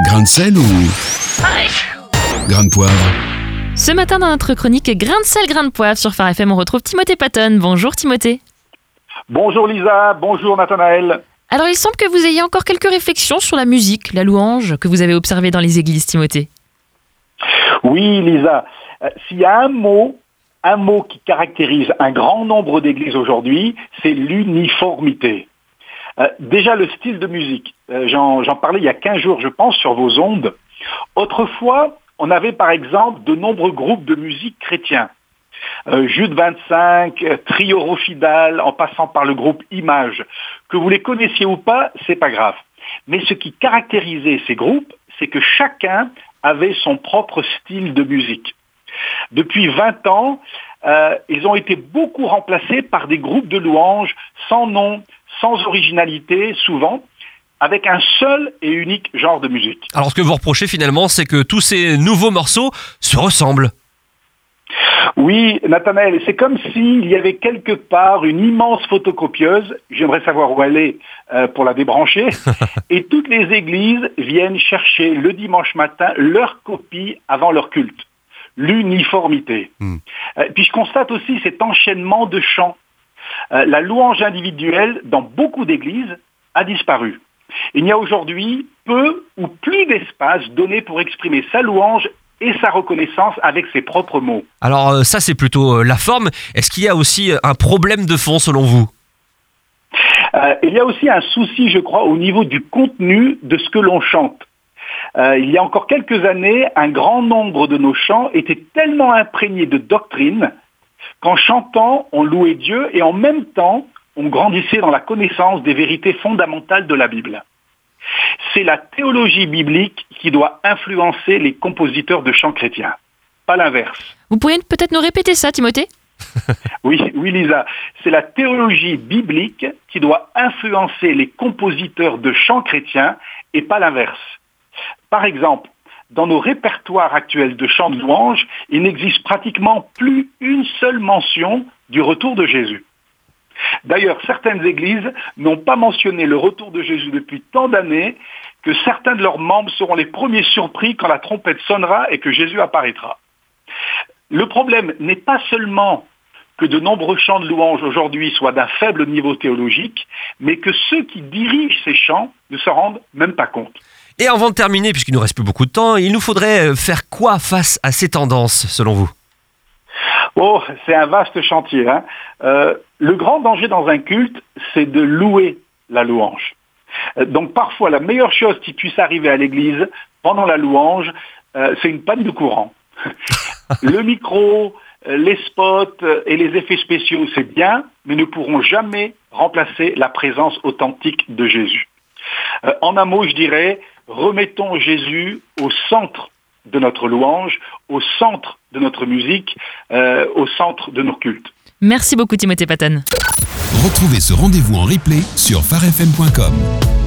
Grain de sel ou grain de poivre Ce matin dans notre chronique Grain de sel, grain de poivre sur Phare FM, on retrouve Timothée Patton. Bonjour Timothée. Bonjour Lisa, bonjour Nathanaël. Alors il semble que vous ayez encore quelques réflexions sur la musique, la louange que vous avez observée dans les églises, Timothée. Oui Lisa, euh, s'il y a un mot, un mot qui caractérise un grand nombre d'églises aujourd'hui, c'est l'uniformité. Euh, déjà le style de musique, j'en j'en parlais il y a 15 jours je pense sur vos ondes. Autrefois, on avait par exemple de nombreux groupes de musique chrétiens. Euh, Jude 25, euh, Trio Rofidal, en passant par le groupe Image. Que vous les connaissiez ou pas, c'est pas grave. Mais ce qui caractérisait ces groupes, c'est que chacun avait son propre style de musique. Depuis 20 ans, euh, ils ont été beaucoup remplacés par des groupes de louanges sans nom, sans originalité, souvent, avec un seul et unique genre de musique. Alors ce que vous reprochez finalement, c'est que tous ces nouveaux morceaux se ressemblent. Oui, Nathanaël, c'est comme s'il y avait quelque part une immense photocopieuse, j'aimerais savoir où elle est euh, pour la débrancher, et toutes les églises viennent chercher le dimanche matin leur copie avant leur culte. L'uniformité. Hmm. Euh, puis je constate aussi cet enchaînement de chants. Euh, la louange individuelle dans beaucoup d'églises a disparu. Il n'y a aujourd'hui peu ou plus d'espace donné pour exprimer sa louange et sa reconnaissance avec ses propres mots. Alors euh, ça c'est plutôt euh, la forme. Est-ce qu'il y a aussi euh, un problème de fond selon vous? Euh, il y a aussi un souci, je crois, au niveau du contenu de ce que l'on chante. Euh, il y a encore quelques années, un grand nombre de nos chants étaient tellement imprégnés de doctrine qu'en chantant, on louait Dieu et en même temps, on grandissait dans la connaissance des vérités fondamentales de la Bible. C'est la théologie biblique qui doit influencer les compositeurs de chants chrétiens, pas l'inverse. Vous pourriez peut-être nous répéter ça, Timothée? Oui, oui, Lisa. C'est la théologie biblique qui doit influencer les compositeurs de chants chrétiens et pas l'inverse. Par exemple, dans nos répertoires actuels de chants de louange, il n'existe pratiquement plus une seule mention du retour de Jésus. D'ailleurs, certaines églises n'ont pas mentionné le retour de Jésus depuis tant d'années que certains de leurs membres seront les premiers surpris quand la trompette sonnera et que Jésus apparaîtra. Le problème n'est pas seulement que de nombreux chants de louange aujourd'hui soient d'un faible niveau théologique, mais que ceux qui dirigent ces chants ne s'en rendent même pas compte. Et avant de terminer, puisqu'il nous reste plus beaucoup de temps, il nous faudrait faire quoi face à ces tendances selon vous? Oh, c'est un vaste chantier. hein. Euh, le grand danger dans un culte, c'est de louer la louange. Euh, Donc parfois, la meilleure chose qui puisse arriver à l'église pendant la louange, euh, c'est une panne de courant. le micro, les spots et les effets spéciaux, c'est bien, mais ne pourront jamais remplacer la présence authentique de Jésus. Euh, en un mot, je dirais, remettons Jésus au centre de notre louange, au centre de notre musique, euh, au centre de nos cultes. Merci beaucoup, Timothée Patton. Retrouvez ce rendez-vous en replay sur farfm.com.